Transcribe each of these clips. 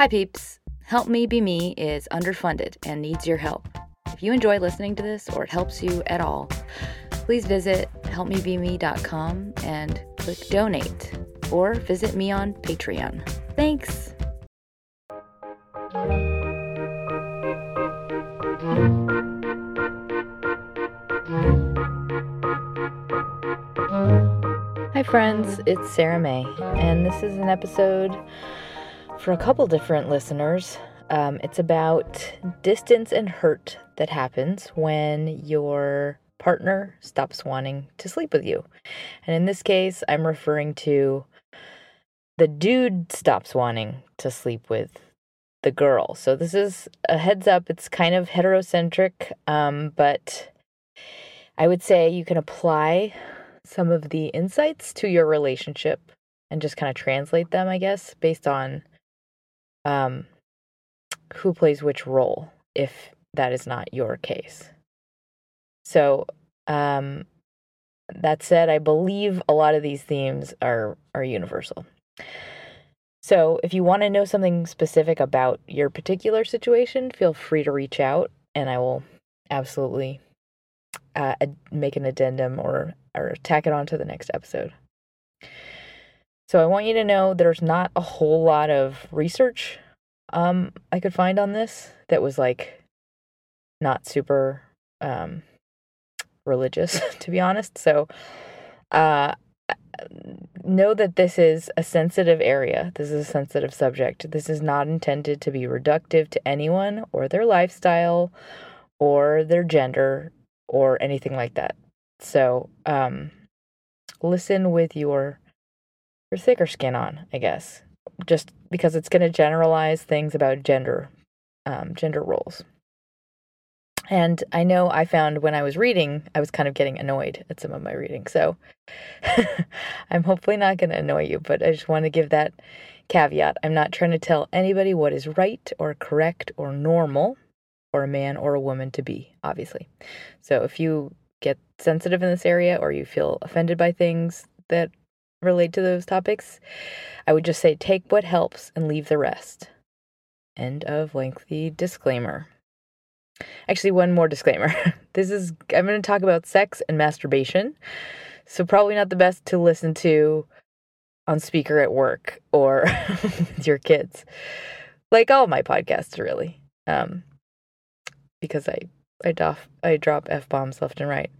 Hi, peeps. Help Me Be Me is underfunded and needs your help. If you enjoy listening to this or it helps you at all, please visit helpmebeme.com and click donate or visit me on Patreon. Thanks. Hi, friends. It's Sarah May, and this is an episode for a couple different listeners. Um, it's about distance and hurt that happens when your partner stops wanting to sleep with you. And in this case, I'm referring to the dude stops wanting to sleep with the girl. So this is a heads up. It's kind of heterocentric, um, but I would say you can apply some of the insights to your relationship and just kind of translate them, I guess, based on um, who plays which role if that is not your case. So, um, that said, I believe a lot of these themes are are universal. So, if you want to know something specific about your particular situation, feel free to reach out, and I will absolutely uh, make an addendum or or tack it on to the next episode. So I want you to know there's not a whole lot of research um, I could find on this that was like not super um, religious, to be honest. So uh, know that this is a sensitive area. This is a sensitive subject. This is not intended to be reductive to anyone or their lifestyle or their gender or anything like that. So, um, listen with your your thicker skin on, I guess, just because it's going to generalize things about gender, um, gender roles. And I know I found when I was reading, I was kind of getting annoyed at some of my reading. So I'm hopefully not going to annoy you, but I just want to give that caveat. I'm not trying to tell anybody what is right or correct or normal for a man or a woman to be, obviously. So if you get sensitive in this area or you feel offended by things that relate to those topics, I would just say take what helps and leave the rest. End of lengthy disclaimer. Actually, one more disclaimer. this is, I'm going to talk about sex and masturbation. So, probably not the best to listen to on speaker at work or with your kids. Like all my podcasts, really. Um, because I I doff I drop f bombs left and right.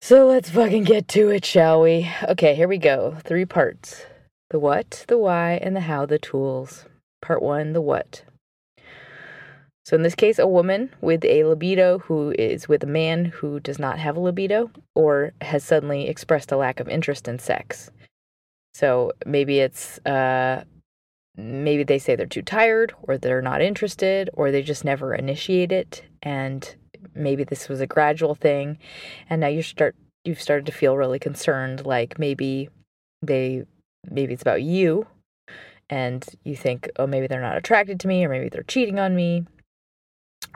So let's fucking get to it, shall we? Okay, here we go. Three parts: the what, the why, and the how. The tools. Part one: the what. So in this case, a woman with a libido who is with a man who does not have a libido or has suddenly expressed a lack of interest in sex. So maybe it's uh, maybe they say they're too tired or they're not interested or they just never initiate it and maybe this was a gradual thing and now you start you've started to feel really concerned like maybe they maybe it's about you and you think, oh, maybe they're not attracted to me, or maybe they're cheating on me.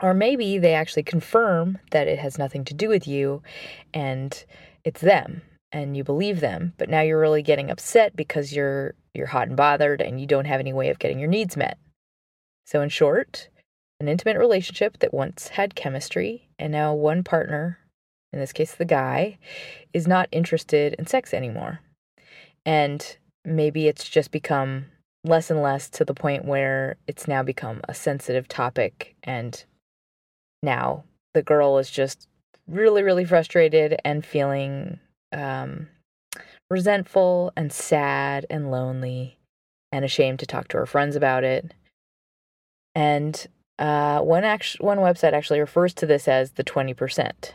Or maybe they actually confirm that it has nothing to do with you and it's them and you believe them, but now you're really getting upset because you're you're hot and bothered and you don't have any way of getting your needs met. So in short, an intimate relationship that once had chemistry and now one partner, in this case the guy, is not interested in sex anymore. And maybe it's just become less and less to the point where it's now become a sensitive topic and now the girl is just really really frustrated and feeling um, resentful and sad and lonely and ashamed to talk to her friends about it and uh, one act- one website actually refers to this as the 20%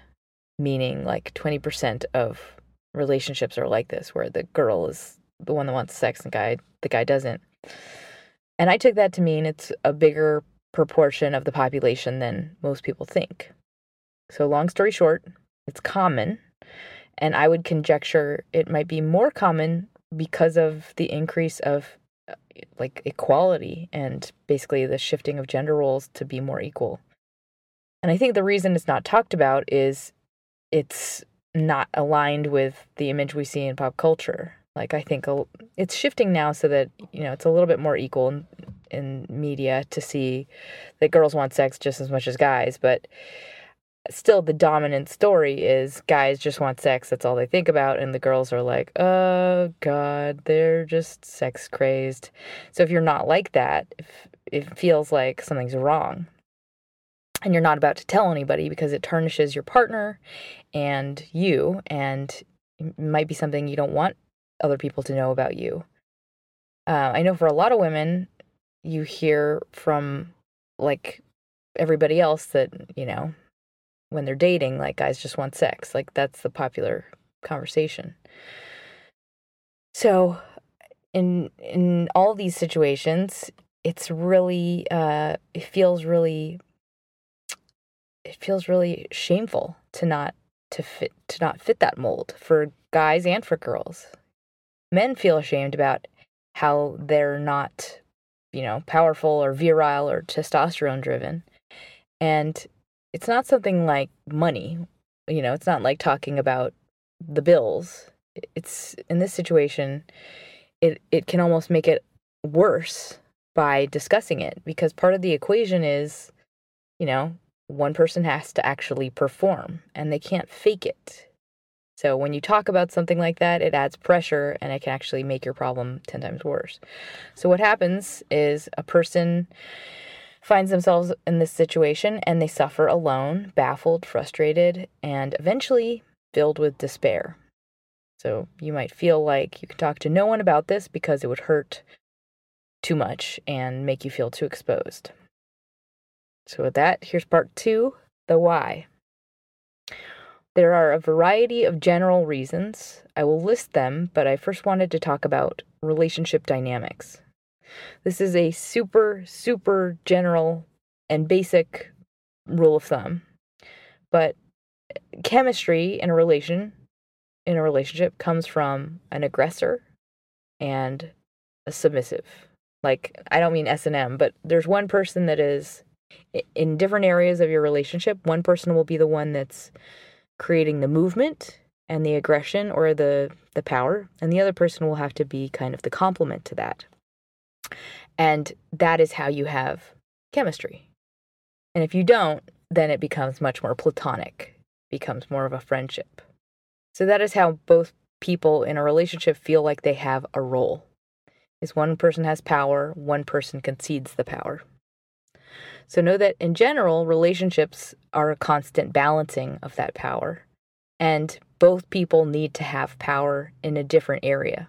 meaning like 20% of relationships are like this where the girl is the one that wants sex and guy the guy doesn't. And i took that to mean it's a bigger proportion of the population than most people think. So long story short it's common and i would conjecture it might be more common because of the increase of like equality and basically the shifting of gender roles to be more equal and i think the reason it's not talked about is it's not aligned with the image we see in pop culture. Like I think it's shifting now so that you know it's a little bit more equal in, in media to see that girls want sex just as much as guys, but still the dominant story is guys just want sex that's all they think about and the girls are like oh god they're just sex crazed. So if you're not like that if it feels like something's wrong and you're not about to tell anybody because it tarnishes your partner and you and it might be something you don't want other people to know about you. Uh, i know for a lot of women you hear from like everybody else that you know when they're dating like guys just want sex like that's the popular conversation so in in all these situations it's really uh it feels really it feels really shameful to not to fit to not fit that mold for guys and for girls. Men feel ashamed about how they're not, you know, powerful or virile or testosterone driven. And it's not something like money. You know, it's not like talking about the bills. It's in this situation it it can almost make it worse by discussing it because part of the equation is, you know, one person has to actually perform and they can't fake it. So when you talk about something like that, it adds pressure and it can actually make your problem 10 times worse. So what happens is a person finds themselves in this situation and they suffer alone, baffled, frustrated, and eventually filled with despair. So you might feel like you can talk to no one about this because it would hurt too much and make you feel too exposed. So, with that, here's part two the why. There are a variety of general reasons. I will list them, but I first wanted to talk about relationship dynamics. This is a super, super general and basic rule of thumb. But chemistry in a relation in a relationship comes from an aggressor and a submissive. Like I don't mean S&M, but there's one person that is in different areas of your relationship, one person will be the one that's creating the movement and the aggression or the the power, and the other person will have to be kind of the complement to that. And that is how you have chemistry. And if you don't, then it becomes much more platonic, becomes more of a friendship. So that is how both people in a relationship feel like they have a role. Is one person has power, one person concedes the power. So know that in general, relationships are a constant balancing of that power. And both people need to have power in a different area.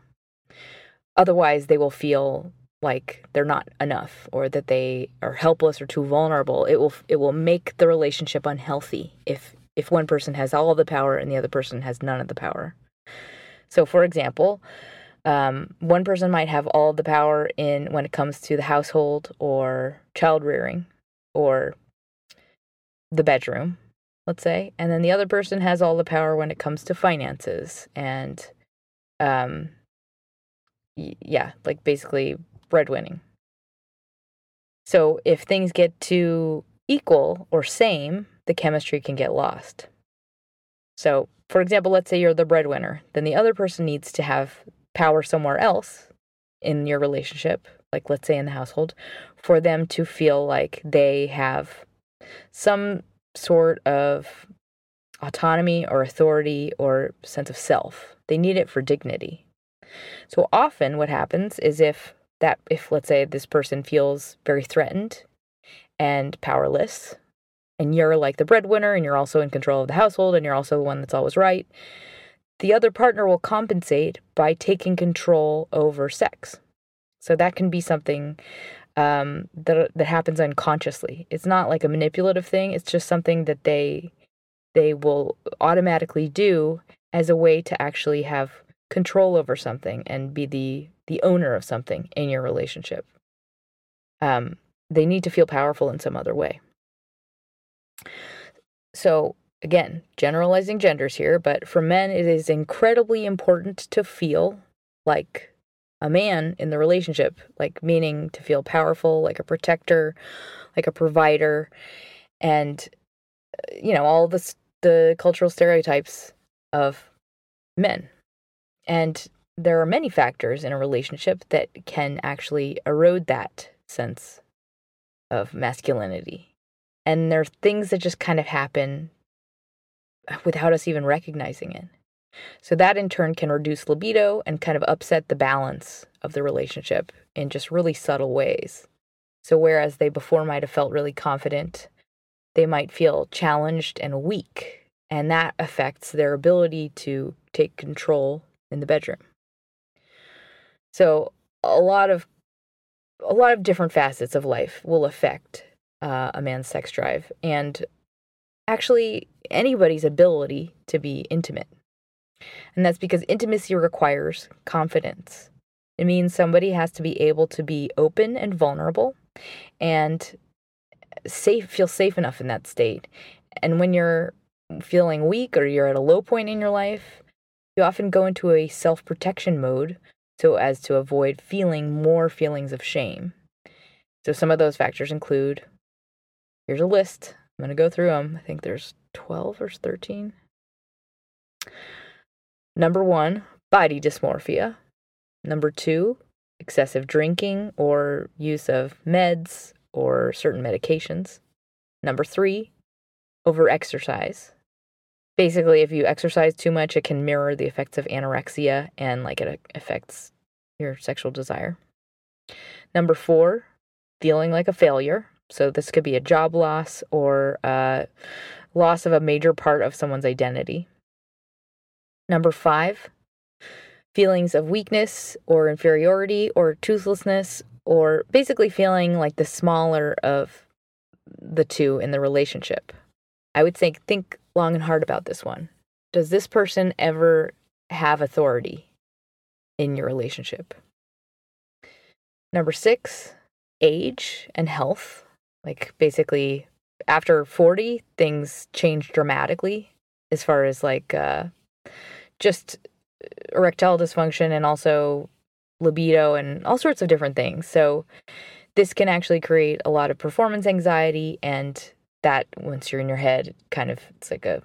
Otherwise, they will feel like they're not enough or that they are helpless or too vulnerable. It will it will make the relationship unhealthy if if one person has all the power and the other person has none of the power. So, for example, um, one person might have all the power in when it comes to the household or child rearing, or the bedroom, let's say, and then the other person has all the power when it comes to finances and um yeah, like basically breadwinning. So if things get too equal or same, the chemistry can get lost. So, for example, let's say you're the breadwinner, then the other person needs to have power somewhere else in your relationship, like let's say in the household, for them to feel like they have some sort of autonomy or authority or sense of self. They need it for dignity. So often what happens is if that if let's say this person feels very threatened and powerless and you're like the breadwinner and you're also in control of the household and you're also the one that's always right, the other partner will compensate by taking control over sex. So that can be something um, that that happens unconsciously. It's not like a manipulative thing. It's just something that they they will automatically do as a way to actually have control over something and be the the owner of something in your relationship. Um, they need to feel powerful in some other way. So again, generalizing genders here, but for men, it is incredibly important to feel like a man in the relationship, like meaning to feel powerful, like a protector, like a provider, and uh, you know all the the cultural stereotypes of men. And there are many factors in a relationship that can actually erode that sense of masculinity. And there are things that just kind of happen without us even recognizing it. So that in turn can reduce libido and kind of upset the balance of the relationship in just really subtle ways. So whereas they before might have felt really confident, they might feel challenged and weak, and that affects their ability to take control in the bedroom. So a lot of a lot of different facets of life will affect uh, a man's sex drive and actually anybody's ability to be intimate. And that's because intimacy requires confidence. It means somebody has to be able to be open and vulnerable and safe feel safe enough in that state. And when you're feeling weak or you're at a low point in your life, you often go into a self-protection mode so as to avoid feeling more feelings of shame. So some of those factors include here's a list. I'm going to go through them. I think there's 12 or 13. Number one, body dysmorphia. Number two, excessive drinking or use of meds or certain medications. Number three, overexercise. Basically, if you exercise too much, it can mirror the effects of anorexia and like it uh, affects your sexual desire. Number four, feeling like a failure. So this could be a job loss or a loss of a major part of someone's identity. Number five, feelings of weakness or inferiority or toothlessness or basically feeling like the smaller of the two in the relationship. I would think think long and hard about this one. Does this person ever have authority in your relationship? Number 6, age and health. Like basically after 40 things change dramatically as far as like uh just erectile dysfunction and also libido and all sorts of different things. So this can actually create a lot of performance anxiety and that once you're in your head kind of it's like a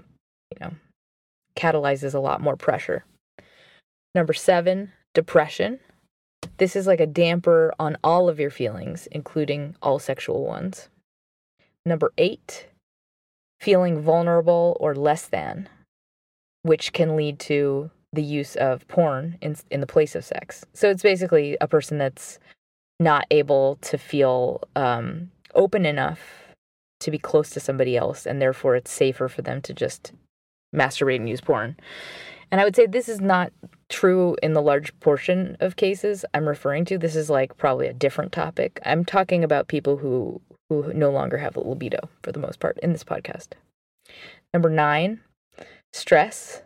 you know catalyzes a lot more pressure. Number 7, depression. This is like a damper on all of your feelings, including all sexual ones. Number 8, feeling vulnerable or less than, which can lead to the use of porn in in the place of sex. So it's basically a person that's not able to feel um, open enough to be close to somebody else, and therefore it's safer for them to just masturbate and use porn. And I would say this is not true in the large portion of cases I'm referring to. This is like probably a different topic. I'm talking about people who who no longer have libido for the most part in this podcast. Number 9, stress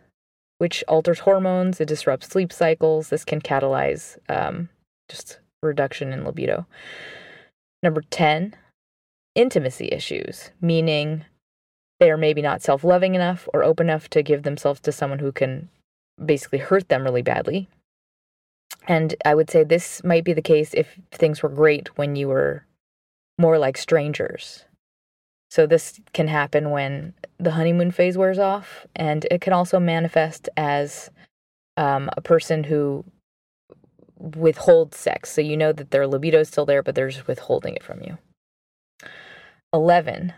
which alters hormones. It disrupts sleep cycles. This can catalyze um, just reduction in libido. Number 10, intimacy issues, meaning they are maybe not self loving enough or open enough to give themselves to someone who can basically hurt them really badly. And I would say this might be the case if things were great when you were more like strangers. So this can happen when the honeymoon phase wears off, and it can also manifest as um, a person who withholds sex. So you know that their libido is still there, but they're just withholding it from you. 11.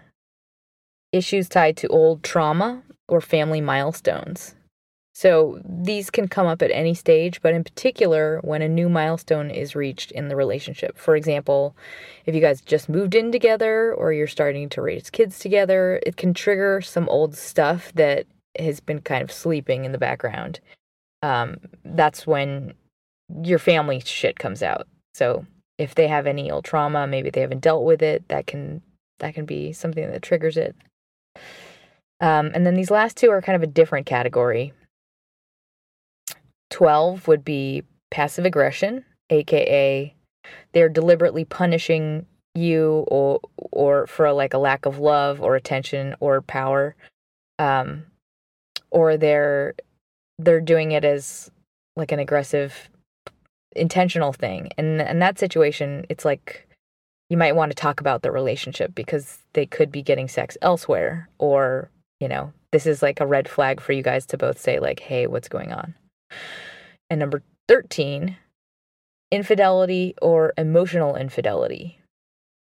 Issues tied to old trauma or family milestones. So these can come up at any stage, but in particular when a new milestone is reached in the relationship. For example, if you guys just moved in together or you're starting to raise kids together, it can trigger some old stuff that has been kind of sleeping in the background. Um, that's when your family shit comes out. So if they have any old trauma, maybe they haven't dealt with it, that can that can be something that triggers it. Um, and then these last two are kind of a different category. 12 would be passive aggression, aka they're deliberately punishing you or or for like a lack of love or attention or power um or they're they're doing it as like an aggressive intentional thing and in that situation it's like you might want to talk about the relationship because they could be getting sex elsewhere or you know this is like a red flag for you guys to both say like hey what's going on and number 13, infidelity or emotional infidelity.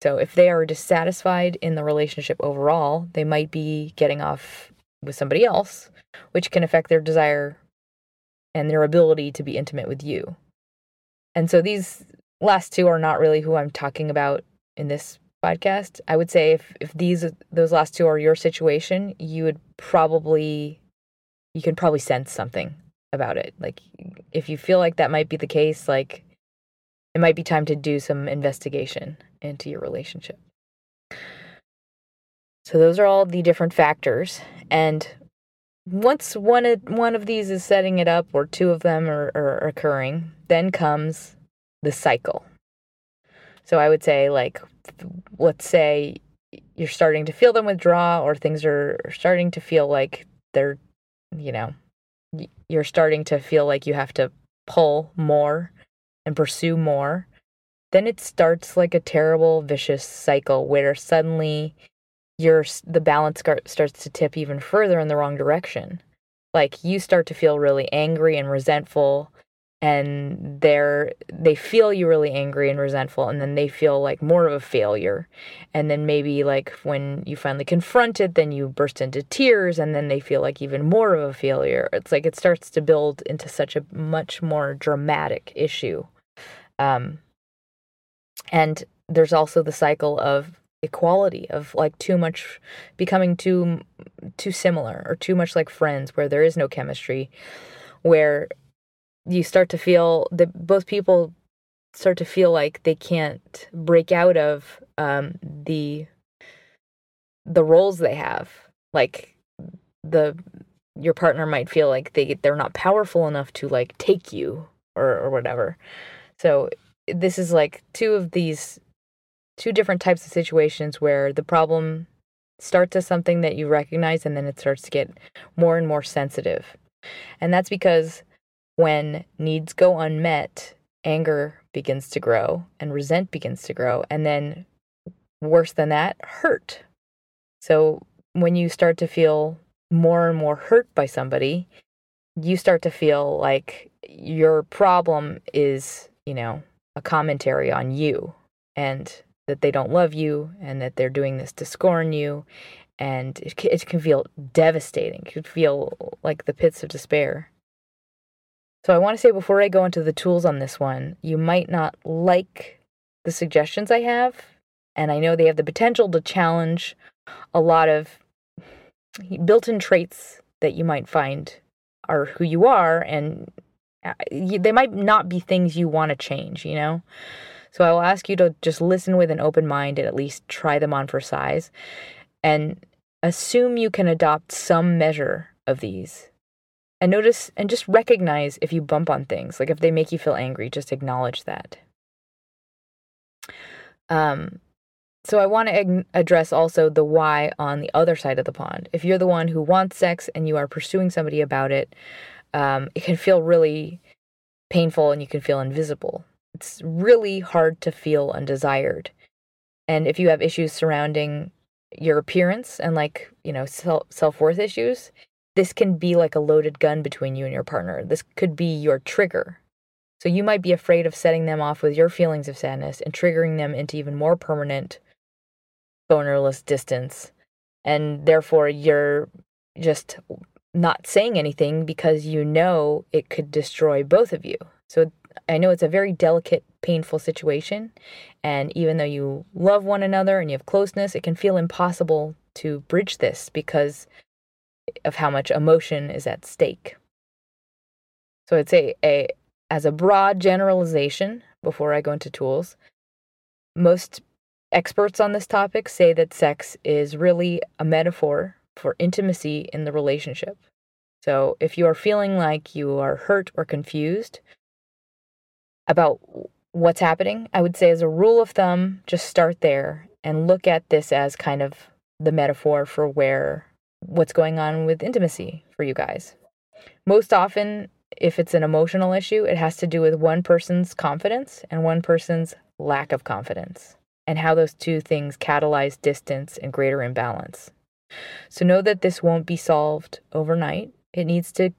So if they are dissatisfied in the relationship overall, they might be getting off with somebody else, which can affect their desire and their ability to be intimate with you. And so these last two are not really who I'm talking about in this podcast. I would say if if these those last two are your situation, you would probably you can probably sense something about it. Like, if you feel like that might be the case, like, it might be time to do some investigation into your relationship. So, those are all the different factors. And once one of, one of these is setting it up, or two of them are, are occurring, then comes the cycle. So, I would say, like, let's say you're starting to feel them withdraw, or things are starting to feel like they're, you know, you're starting to feel like you have to pull more and pursue more, then it starts like a terrible vicious cycle where suddenly your the balance starts to tip even further in the wrong direction. Like you start to feel really angry and resentful and they're they feel you really angry and resentful and then they feel like more of a failure. And then maybe like when you finally confront it then you burst into tears and then they feel like even more of a failure. It's like it starts to build into such a much more dramatic issue. Um and there's also the cycle of equality of like too much becoming too too similar or too much like friends where there is no chemistry where you start to feel that both people start to feel like they can't break out of um, the the roles they have. Like the your partner might feel like they they're not powerful enough to like take you or or whatever. So this is like two of these two different types of situations where the problem starts as something that you recognize and then it starts to get more and more sensitive. And that's because when needs go unmet, anger begins to grow and resent begins to grow. And then, worse than that, hurt. So, when you start to feel more and more hurt by somebody, you start to feel like your problem is, you know, a commentary on you and that they don't love you and that they're doing this to scorn you. And it, it can feel devastating. It can feel like the pits of despair. So I want to say before I go into the tools on this one, you might not like the suggestions I have, and I know they have the potential to challenge a lot of built-in traits that you might find are who you are and uh, they might not be things you want to change, you know? So I will ask you to just listen with an open mind and at least try them on for size and assume you can adopt some measure of these and notice and just recognize if you bump on things. Like if they make you feel angry, just acknowledge that. Um, so I want to ag- address also the why on the other side of the pond. If you're the one who wants sex and you are pursuing somebody about it, um, it can feel really painful and you can feel invisible. It's really hard to feel undesired. And if you have issues surrounding your appearance and like, you know, self worth issues, this can be like a loaded gun between you and your partner. This could be your trigger. So you might be afraid of setting them off with your feelings of sadness and triggering them into even more permanent bonerless distance. And therefore, you're just not saying anything because you know it could destroy both of you. So I know it's a very delicate, painful situation. And even though you love one another and you have closeness, it can feel impossible to bridge this because of how much emotion is at stake. So I'd say a as a broad generalization before I go into tools, most experts on this topic say that sex is really a metaphor for intimacy in the relationship. So if you are feeling like you are hurt or confused about what's happening, I would say as a rule of thumb, just start there and look at this as kind of the metaphor for where what's going on with intimacy for you guys. Most often, if it's an emotional issue, it has to do with one person's confidence and one person's lack of confidence, and how those two things catalyze distance and greater imbalance. So know that this won't be solved overnight. It needs to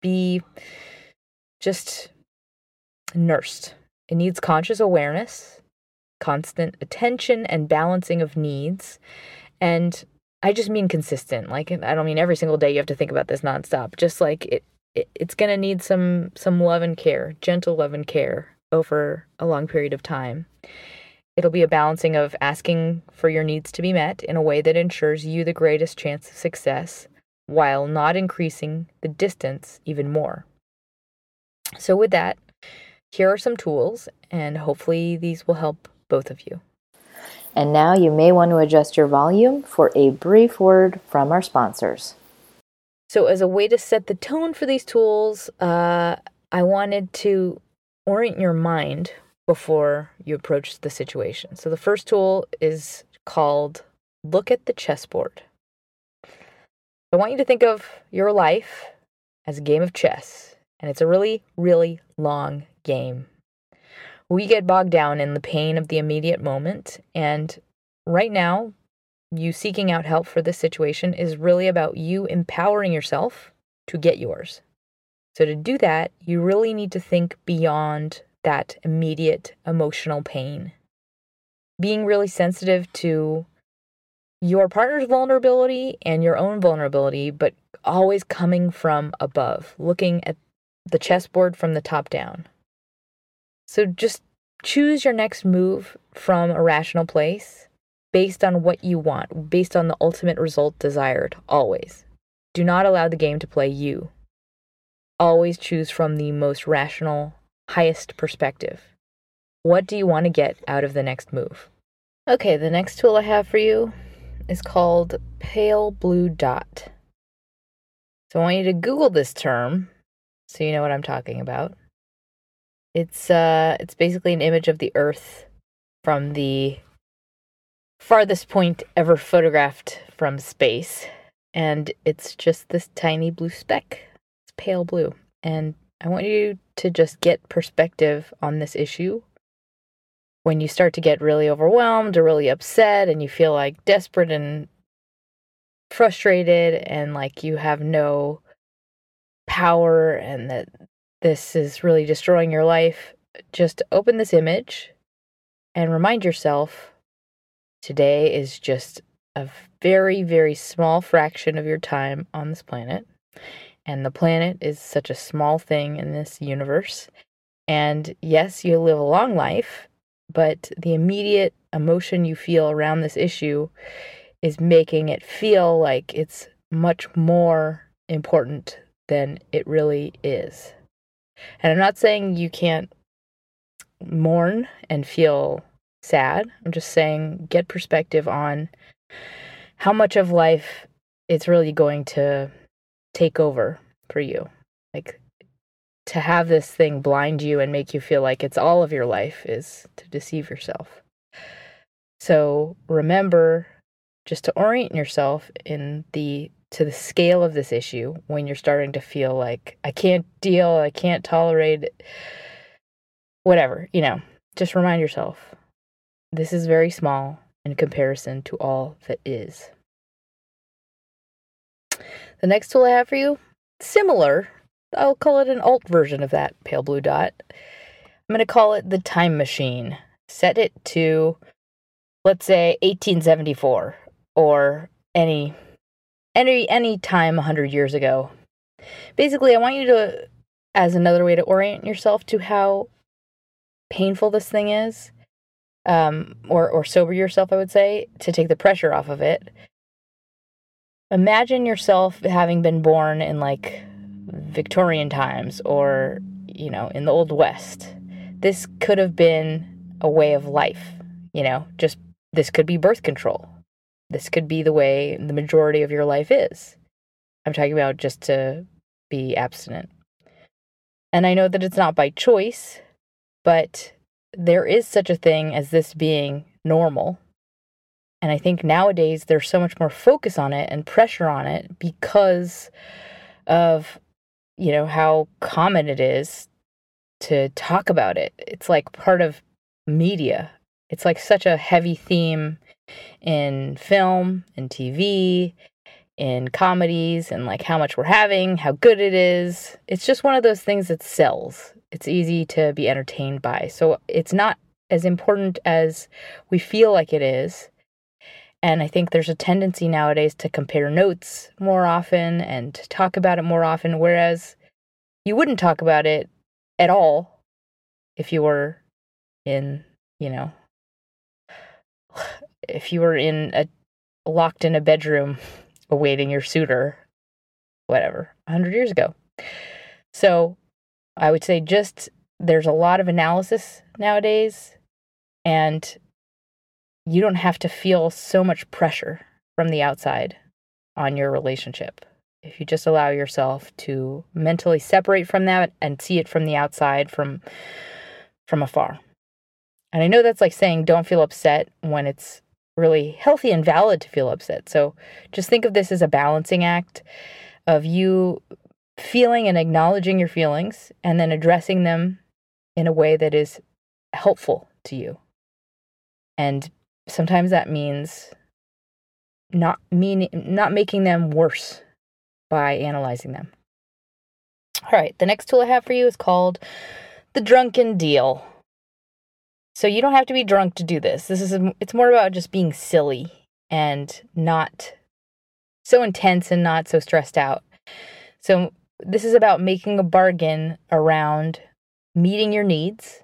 be just nursed. It needs conscious awareness, constant attention, and balancing of needs. And I just mean consistent. Like I don't mean every single day you have to think about this nonstop. Just like it, it it's gonna need some some love and care, gentle love and care over a long period of time. It'll be a balancing of asking for your needs to be met in a way that ensures you the greatest chance of success while not increasing the distance even more. So, with that, here are some tools, and hopefully, these will help both of you. And now you may want to adjust your volume for a brief word from our sponsors. So, as a way to set the tone for these tools, uh, I wanted to orient your mind before you approach the situation. So, the first tool is called Look at the Chessboard. I want you to think of your life as a game of chess, and it's a really, really long game. We get bogged down in the pain of the immediate moment, and right now, you seeking out help for this situation is really about you empowering yourself to get yours. So, to do that, you really need to think beyond that immediate emotional pain. Being really sensitive to your partner's vulnerability and your own vulnerability, but always coming from above, looking at the chessboard from the top down. So just choose your next move from a rational place based on what you want, based on the ultimate result desired, always. Do not allow the game to play you. Always choose from the most rational, highest perspective. What do you want to get out of the next move? Okay, the next tool I have for you is called pale blue dot. So I want you to Google this term so you know what I'm talking about. It's uh it's basically an image of the earth from the farthest point ever photographed from space. And it's just this tiny blue speck. It's pale blue. And I want you to just get perspective on this issue. When you start to get really overwhelmed or really upset and you feel like desperate and frustrated and like you have no power and that this is really destroying your life, just open this image and remind yourself today is just a very, very small fraction of your time on this planet. And the planet is such a small thing in this universe. And yes, you live a long life, but the immediate emotion you feel around this issue is making it feel like it's much more important than it really is. And I'm not saying you can't mourn and feel sad. I'm just saying get perspective on how much of life it's really going to take over for you. Like to have this thing blind you and make you feel like it's all of your life is to deceive yourself. So remember just to orient yourself in the to the scale of this issue when you're starting to feel like I can't deal, I can't tolerate whatever, you know, just remind yourself this is very small in comparison to all that is. The next tool I have for you, similar, I'll call it an alt version of that pale blue dot. I'm going to call it the time machine. Set it to, let's say, 1874 or any any any time 100 years ago. Basically, I want you to as another way to orient yourself to how painful this thing is um, or or sober yourself, I would say, to take the pressure off of it. Imagine yourself having been born in like Victorian times or you know in the old West. This could have been a way of life, you know. Just this could be birth control. This could be the way the majority of your life is. I'm talking about just to be abstinent. And I know that it's not by choice, but there is such a thing as this being normal. And I think nowadays there's so much more focus on it and pressure on it because of, you know, how common it is to talk about it. It's like part of media. It's like such a heavy theme in film and TV, in comedies, and like how much we're having, how good it is. It's just one of those things that sells. It's easy to be entertained by. So it's not as important as we feel like it is. And I think there's a tendency nowadays to compare notes more often and to talk about it more often, whereas you wouldn't talk about it at all if you were in, you know, if you were in a locked in a bedroom awaiting your suitor, whatever, 100 years ago. So I would say just there's a lot of analysis nowadays, and you don't have to feel so much pressure from the outside on your relationship. If you just allow yourself to mentally separate from that and see it from the outside from from afar. And I know that's like saying don't feel upset when it's really healthy and valid to feel upset. So just think of this as a balancing act of you feeling and acknowledging your feelings and then addressing them in a way that is helpful to you. And sometimes that means not mean not making them worse by analyzing them. All right, the next tool I have for you is called the drunken deal. So you don't have to be drunk to do this. This is a, it's more about just being silly and not so intense and not so stressed out. So this is about making a bargain around meeting your needs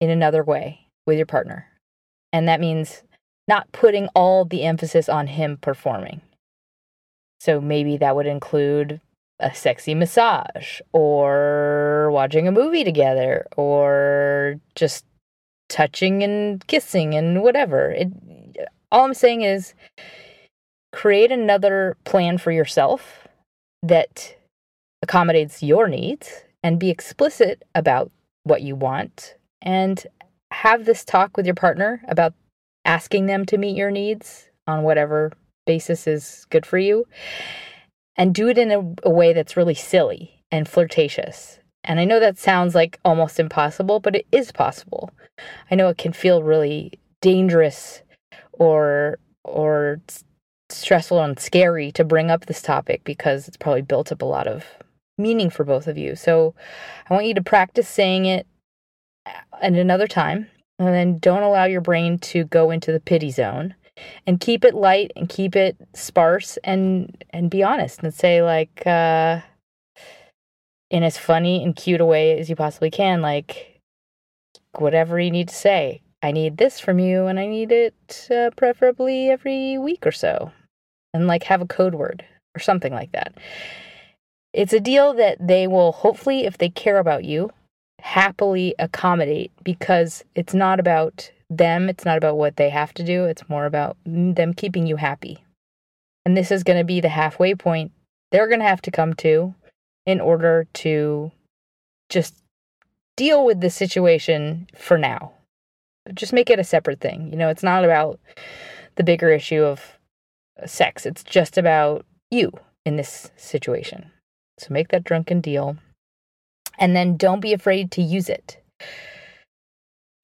in another way with your partner. And that means not putting all the emphasis on him performing. So maybe that would include a sexy massage or watching a movie together or just touching and kissing and whatever. It all I'm saying is create another plan for yourself that accommodates your needs and be explicit about what you want and have this talk with your partner about asking them to meet your needs on whatever basis is good for you and do it in a, a, way that's really silly and flirtatious. And I know that sounds like almost impossible, but it is possible. I know it can feel really dangerous or or stressful and scary to bring up this topic because it's probably built up a lot of meaning for both of you. So I want you to practice saying it at another time and then don't allow your brain to go into the pity zone and keep it light and keep it sparse and and be honest and say like uh in as funny and cute a way as you possibly can like whatever you need to say. I need this from you and i need it uh, preferably every week or so. And like have a code word or something like that. It's a deal that they will hopefully, if they care about you, happily accommodate because it's not about them, it's not about what they have to do, it's more about them keeping you happy. And this is going to be the halfway point they're going to have to come to in order to just deal with the situation for now. Just make it a separate thing. You know, it's not about the bigger issue of sex, it's just about you in this situation. So make that drunken deal. And then don't be afraid to use it.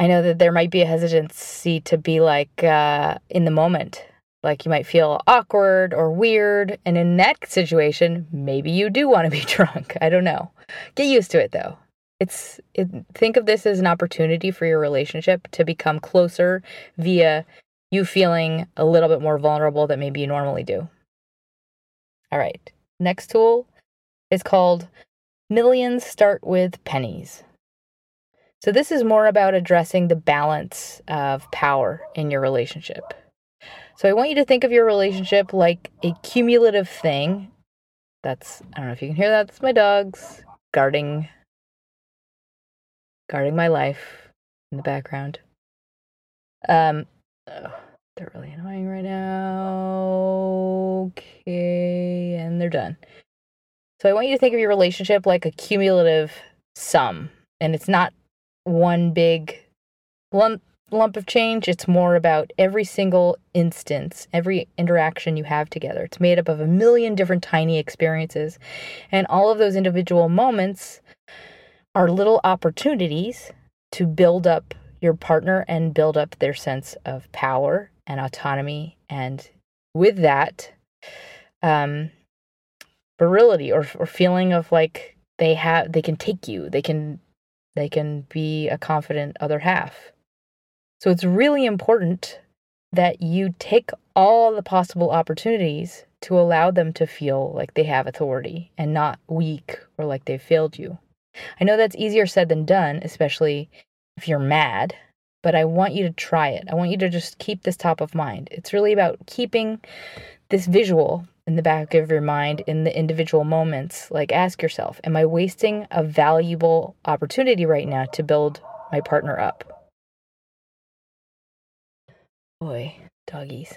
I know that there might be a hesitancy to be like uh, in the moment. Like you might feel awkward or weird. And in that situation, maybe you do want to be drunk. I don't know. Get used to it though. It's it, think of this as an opportunity for your relationship to become closer via you feeling a little bit more vulnerable than maybe you normally do. All right. Next tool is called Millions Start with Pennies. So, this is more about addressing the balance of power in your relationship. So, I want you to think of your relationship like a cumulative thing. That's, I don't know if you can hear that. That's my dogs guarding guarding my life in the background. Um, oh, they're really annoying right now. Okay, and they're done. So I want you to think of your relationship like a cumulative sum, and it's not one big lump lump of change. It's more about every single instance, every interaction you have together. It's made up of a million different tiny experiences, and all of those individual moments are little opportunities to build up your partner and build up their sense of power and autonomy and with that um virility or or feeling of like they have they can take you they can they can be a confident other half so it's really important that you take all the possible opportunities to allow them to feel like they have authority and not weak or like they've failed you I know that's easier said than done, especially if you're mad, but I want you to try it. I want you to just keep this top of mind. It's really about keeping this visual in the back of your mind in the individual moments. Like, ask yourself, am I wasting a valuable opportunity right now to build my partner up? Boy, doggies.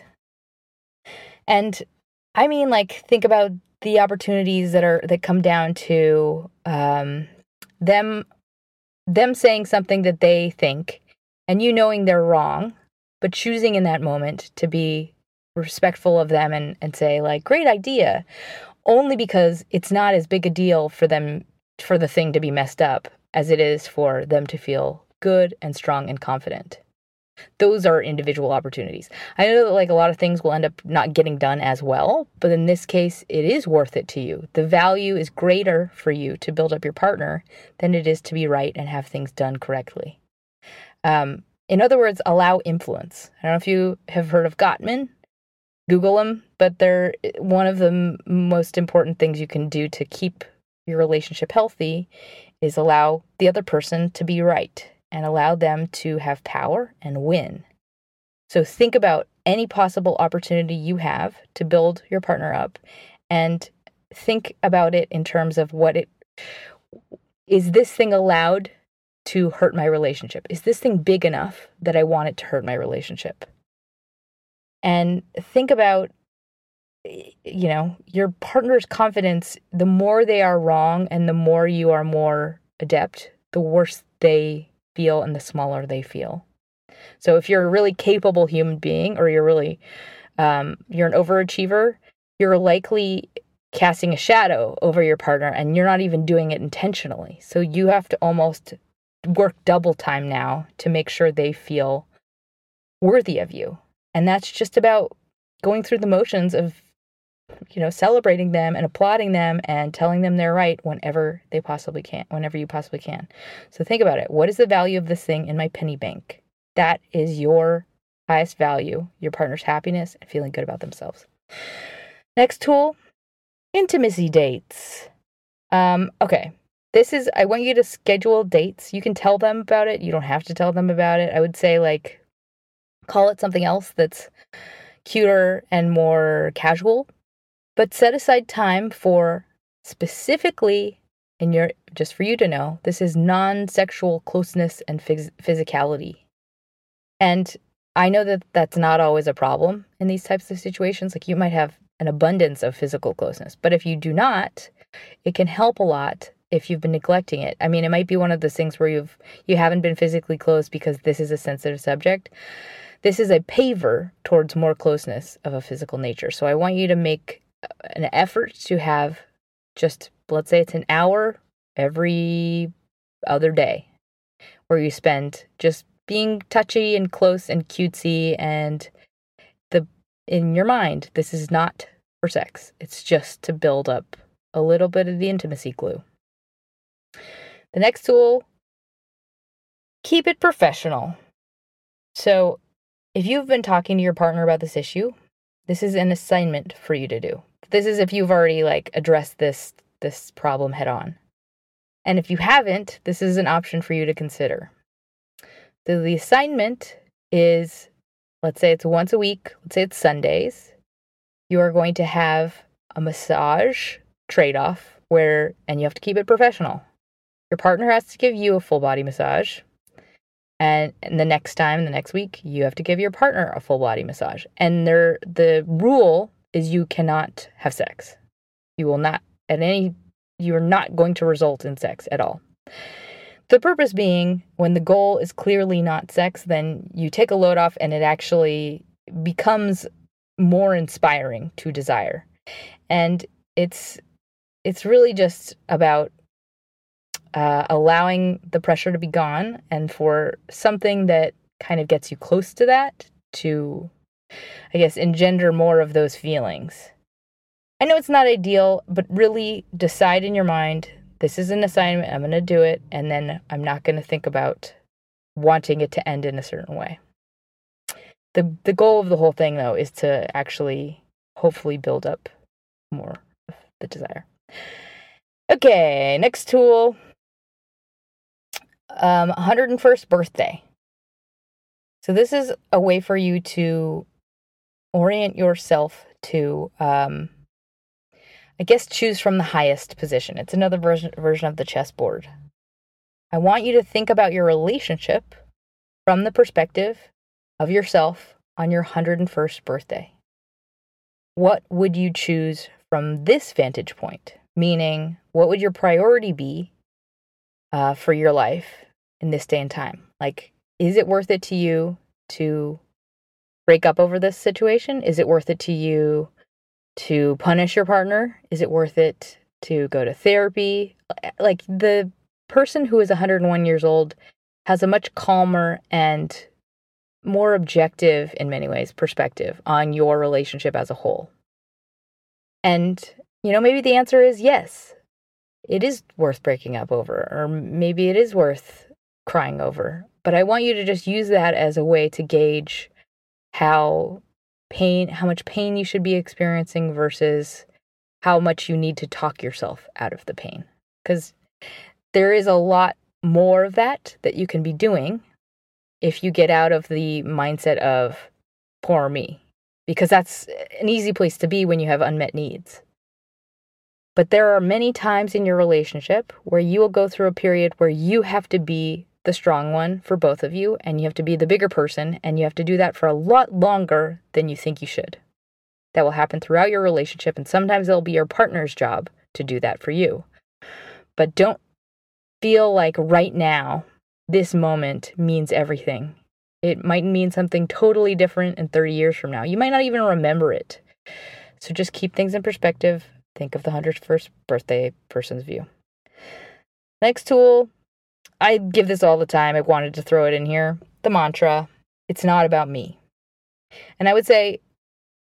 And I mean, like, think about the opportunities that are that come down to um, them them saying something that they think and you knowing they're wrong but choosing in that moment to be respectful of them and, and say like great idea only because it's not as big a deal for them for the thing to be messed up as it is for them to feel good and strong and confident those are individual opportunities. I know that like a lot of things will end up not getting done as well, but in this case, it is worth it to you. The value is greater for you to build up your partner than it is to be right and have things done correctly. Um, in other words, allow influence. I don't know if you have heard of Gottman. Google them, but they're one of the most important things you can do to keep your relationship healthy is allow the other person to be right and allow them to have power and win. So think about any possible opportunity you have to build your partner up and think about it in terms of what it is this thing allowed to hurt my relationship? Is this thing big enough that I want it to hurt my relationship? And think about you know, your partner's confidence, the more they are wrong and the more you are more adept, the worse they feel and the smaller they feel. So if you're a really capable human being or you're really um, you're an overachiever, you're likely casting a shadow over your partner and you're not even doing it intentionally. So you have to almost work double time now to make sure they feel worthy of you. And that's just about going through the motions of you know, celebrating them and applauding them and telling them they're right whenever they possibly can, whenever you possibly can. So think about it. What is the value of this thing in my penny bank? That is your highest value, your partner's happiness and feeling good about themselves. Next tool, intimacy dates. Um, okay. This is I want you to schedule dates. You can tell them about it. You don't have to tell them about it. I would say like call it something else that's cuter and more casual but set aside time for specifically, and you're just for you to know, this is non sexual closeness and phys- physicality. And I know that that's not always a problem in these types of situations. Like you might have an abundance of physical closeness, but if you do not, it can help a lot if you've been neglecting it. I mean, it might be one of those things where you've you haven't been physically close because this is a sensitive subject. This is a paver towards more closeness of a physical nature. So I want you to make an effort to have just, let's say it's an hour every other day where you spend just being touchy and close and cutesy and the in your mind this is not for sex. It's just to build up a little bit of the intimacy glue. The next tool keep it professional. So if you've been talking to your partner about this issue this is an assignment for you to do this is if you've already like addressed this this problem head on and if you haven't this is an option for you to consider so the assignment is let's say it's once a week, let's say it's Sundays. You are going to have a massage trade off where, and you have to keep it professional. Your partner has to give you a full body massage. And, and the next time, the next week, you have to give your partner a full body massage. And there, the rule is you cannot have sex. You will not, at any, you are not going to result in sex at all. The purpose being, when the goal is clearly not sex, then you take a load off and it actually becomes more inspiring to desire. And it's it's really just about uh, allowing the pressure to be gone and for something that kind of gets you close to that to, I guess, engender more of those feelings. I know it's not ideal, but really decide in your mind this is an assignment. I'm going to do it. And then I'm not going to think about wanting it to end in a certain way. The, the goal of the whole thing, though, is to actually hopefully build up more of the desire. Okay, next tool um, 101st birthday. So, this is a way for you to orient yourself to um, I guess choose from the highest position. It's another version version of the chessboard. I want you to think about your relationship from the perspective of yourself on your 101st birthday. What would you choose from this vantage point? Meaning, what would your priority be uh, for your life in this day and time? Like, is it worth it to you to break up over this situation? Is it worth it to you to punish your partner? Is it worth it to go to therapy? Like the person who is 101 years old has a much calmer and more objective, in many ways, perspective on your relationship as a whole. And, you know, maybe the answer is yes, it is worth breaking up over, or maybe it is worth crying over. But I want you to just use that as a way to gauge how pain, how much pain you should be experiencing versus how much you need to talk yourself out of the pain. Because there is a lot more of that that you can be doing if you get out of the mindset of poor me, because that's an easy place to be when you have unmet needs. But there are many times in your relationship where you will go through a period where you have to be the strong one for both of you, and you have to be the bigger person, and you have to do that for a lot longer than you think you should. That will happen throughout your relationship, and sometimes it'll be your partner's job to do that for you. But don't feel like right now, this moment means everything. It might mean something totally different in 30 years from now. You might not even remember it. So just keep things in perspective. Think of the 101st birthday person's view. Next tool I give this all the time. I wanted to throw it in here. The mantra it's not about me. And I would say,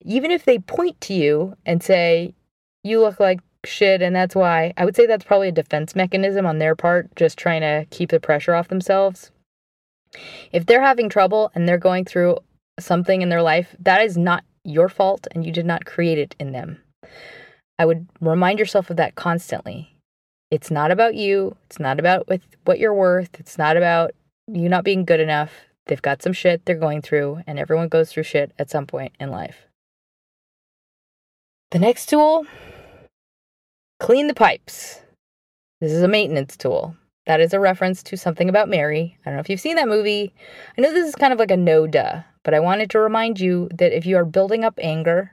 even if they point to you and say, you look like shit and that's why, I would say that's probably a defense mechanism on their part, just trying to keep the pressure off themselves. If they're having trouble and they're going through something in their life, that is not your fault and you did not create it in them. I would remind yourself of that constantly. It's not about you. It's not about with what you're worth. It's not about you not being good enough. They've got some shit they're going through, and everyone goes through shit at some point in life. The next tool clean the pipes. This is a maintenance tool. That is a reference to something about Mary. I don't know if you've seen that movie. I know this is kind of like a no duh, but I wanted to remind you that if you are building up anger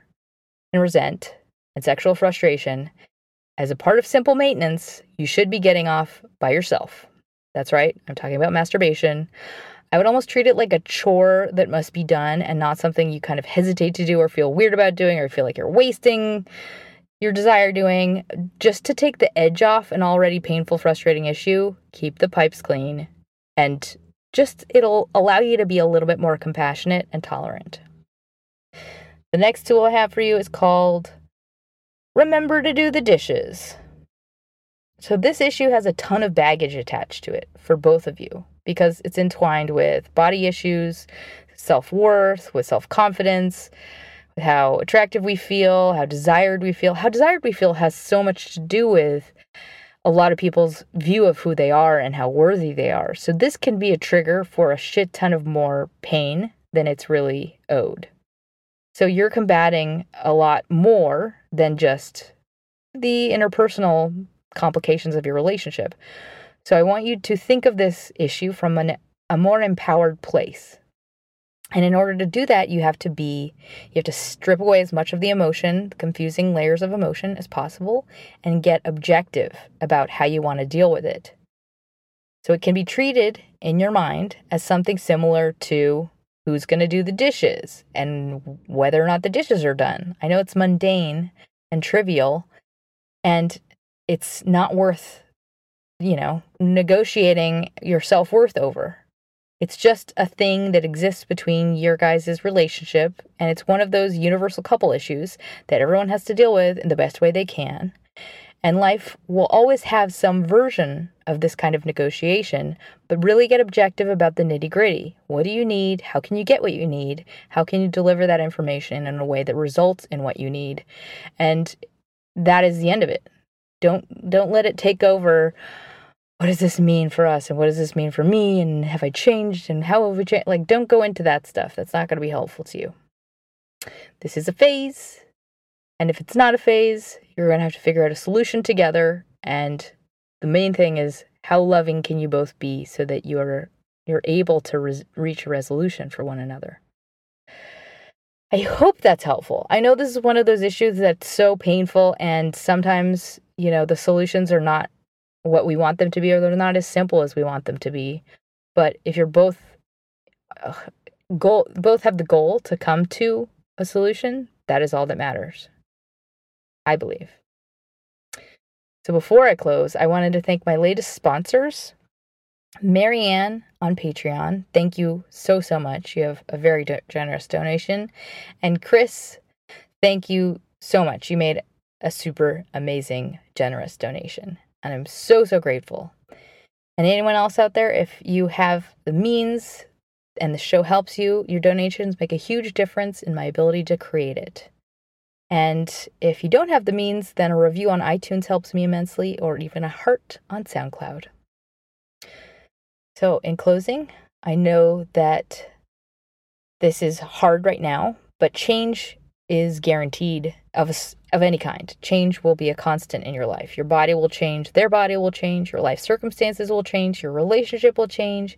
and resent and sexual frustration, as a part of simple maintenance, you should be getting off by yourself. That's right, I'm talking about masturbation. I would almost treat it like a chore that must be done and not something you kind of hesitate to do or feel weird about doing or feel like you're wasting your desire doing just to take the edge off an already painful, frustrating issue? Keep the pipes clean and just it'll allow you to be a little bit more compassionate and tolerant. The next tool I have for you is called Remember to Do the Dishes. So, this issue has a ton of baggage attached to it for both of you because it's entwined with body issues, self worth, with self confidence, with how attractive we feel, how desired we feel. How desired we feel has so much to do with a lot of people's view of who they are and how worthy they are. So, this can be a trigger for a shit ton of more pain than it's really owed. So, you're combating a lot more than just the interpersonal complications of your relationship. So I want you to think of this issue from an, a more empowered place. And in order to do that, you have to be, you have to strip away as much of the emotion, confusing layers of emotion as possible, and get objective about how you want to deal with it. So it can be treated in your mind as something similar to who's going to do the dishes and whether or not the dishes are done. I know it's mundane and trivial, and it's not worth, you know, negotiating your self worth over. It's just a thing that exists between your guys' relationship, and it's one of those universal couple issues that everyone has to deal with in the best way they can. And life will always have some version of this kind of negotiation, but really get objective about the nitty gritty. What do you need? How can you get what you need? How can you deliver that information in a way that results in what you need? And that is the end of it. Don't don't let it take over. What does this mean for us? And what does this mean for me? And have I changed? And how have we changed? Like, don't go into that stuff. That's not going to be helpful to you. This is a phase. And if it's not a phase, you're going to have to figure out a solution together. And the main thing is how loving can you both be so that you are you're able to res- reach a resolution for one another. I hope that's helpful. I know this is one of those issues that's so painful, and sometimes, you know, the solutions are not what we want them to be, or they're not as simple as we want them to be. But if you're both uh, goal, both have the goal to come to a solution, that is all that matters. I believe. So before I close, I wanted to thank my latest sponsors Marianne on Patreon, thank you so, so much. You have a very generous donation. And Chris, thank you so much. You made a super amazing, generous donation. And I'm so, so grateful. And anyone else out there, if you have the means and the show helps you, your donations make a huge difference in my ability to create it. And if you don't have the means, then a review on iTunes helps me immensely, or even a heart on SoundCloud. So, in closing, I know that this is hard right now, but change is guaranteed of a, of any kind. Change will be a constant in your life. Your body will change, their body will change, your life circumstances will change, your relationship will change.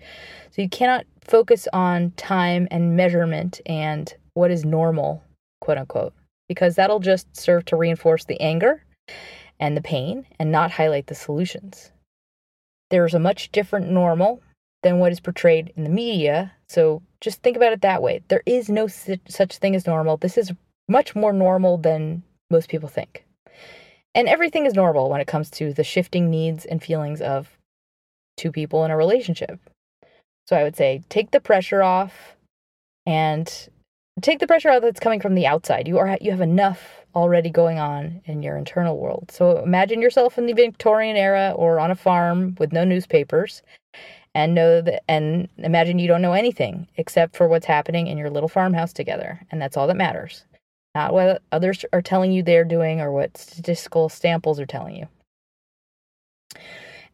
So you cannot focus on time and measurement and what is normal, quote unquote, because that'll just serve to reinforce the anger and the pain and not highlight the solutions. There's a much different normal than what is portrayed in the media. So just think about it that way. There is no such thing as normal. This is much more normal than most people think. And everything is normal when it comes to the shifting needs and feelings of two people in a relationship. So I would say take the pressure off and take the pressure out that's coming from the outside. You are you have enough already going on in your internal world. So imagine yourself in the Victorian era or on a farm with no newspapers and know that and imagine you don't know anything except for what's happening in your little farmhouse together and that's all that matters not what others are telling you they're doing or what statistical samples are telling you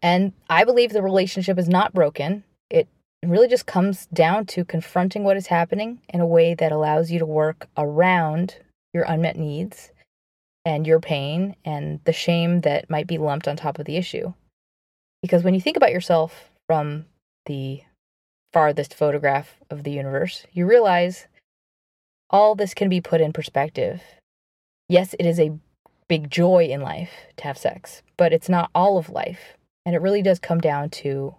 and i believe the relationship is not broken it really just comes down to confronting what is happening in a way that allows you to work around your unmet needs and your pain and the shame that might be lumped on top of the issue because when you think about yourself from the farthest photograph of the universe, you realize all this can be put in perspective. Yes, it is a big joy in life to have sex, but it's not all of life. And it really does come down to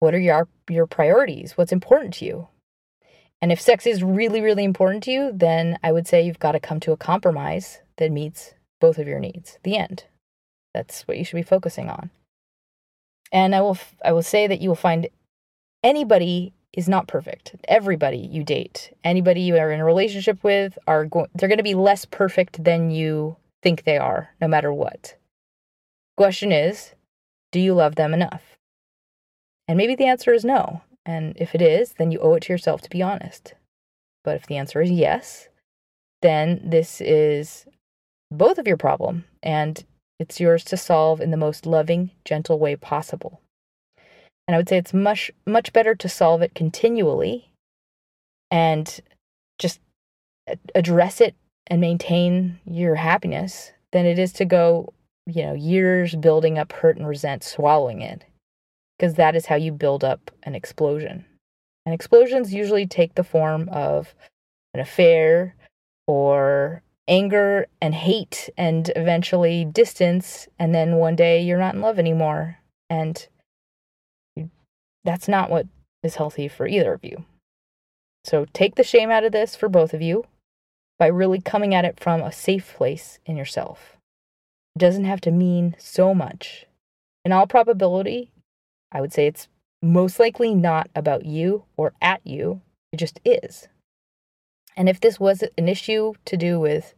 what are your your priorities? What's important to you? And if sex is really really important to you, then I would say you've got to come to a compromise that meets both of your needs. The end. That's what you should be focusing on. And I will I will say that you will find anybody is not perfect. Everybody you date, anybody you are in a relationship with are going they're going to be less perfect than you think they are no matter what. Question is, do you love them enough? And maybe the answer is no. And if it is, then you owe it to yourself to be honest. But if the answer is yes, then this is both of your problem and it's yours to solve in the most loving, gentle way possible. And I would say it's much much better to solve it continually and just address it and maintain your happiness than it is to go, you know, years building up hurt and resent, swallowing it. Because that is how you build up an explosion. And explosions usually take the form of an affair or anger and hate and eventually distance. And then one day you're not in love anymore. And that's not what is healthy for either of you. So take the shame out of this for both of you by really coming at it from a safe place in yourself. It doesn't have to mean so much. In all probability, I would say it's most likely not about you or at you, it just is. And if this was an issue to do with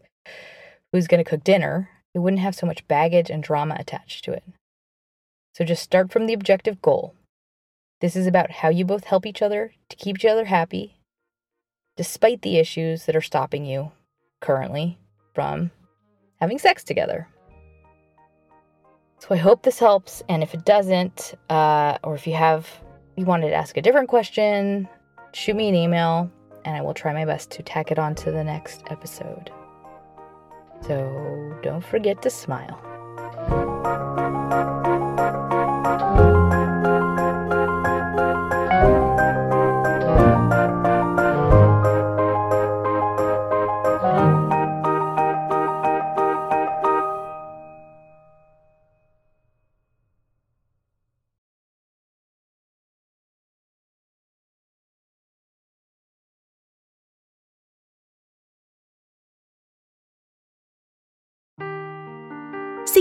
who's going to cook dinner, it wouldn't have so much baggage and drama attached to it. So just start from the objective goal. This is about how you both help each other to keep each other happy, despite the issues that are stopping you currently from having sex together. So I hope this helps. And if it doesn't, uh, or if you have, you wanted to ask a different question, shoot me an email and I will try my best to tack it on to the next episode. So don't forget to smile.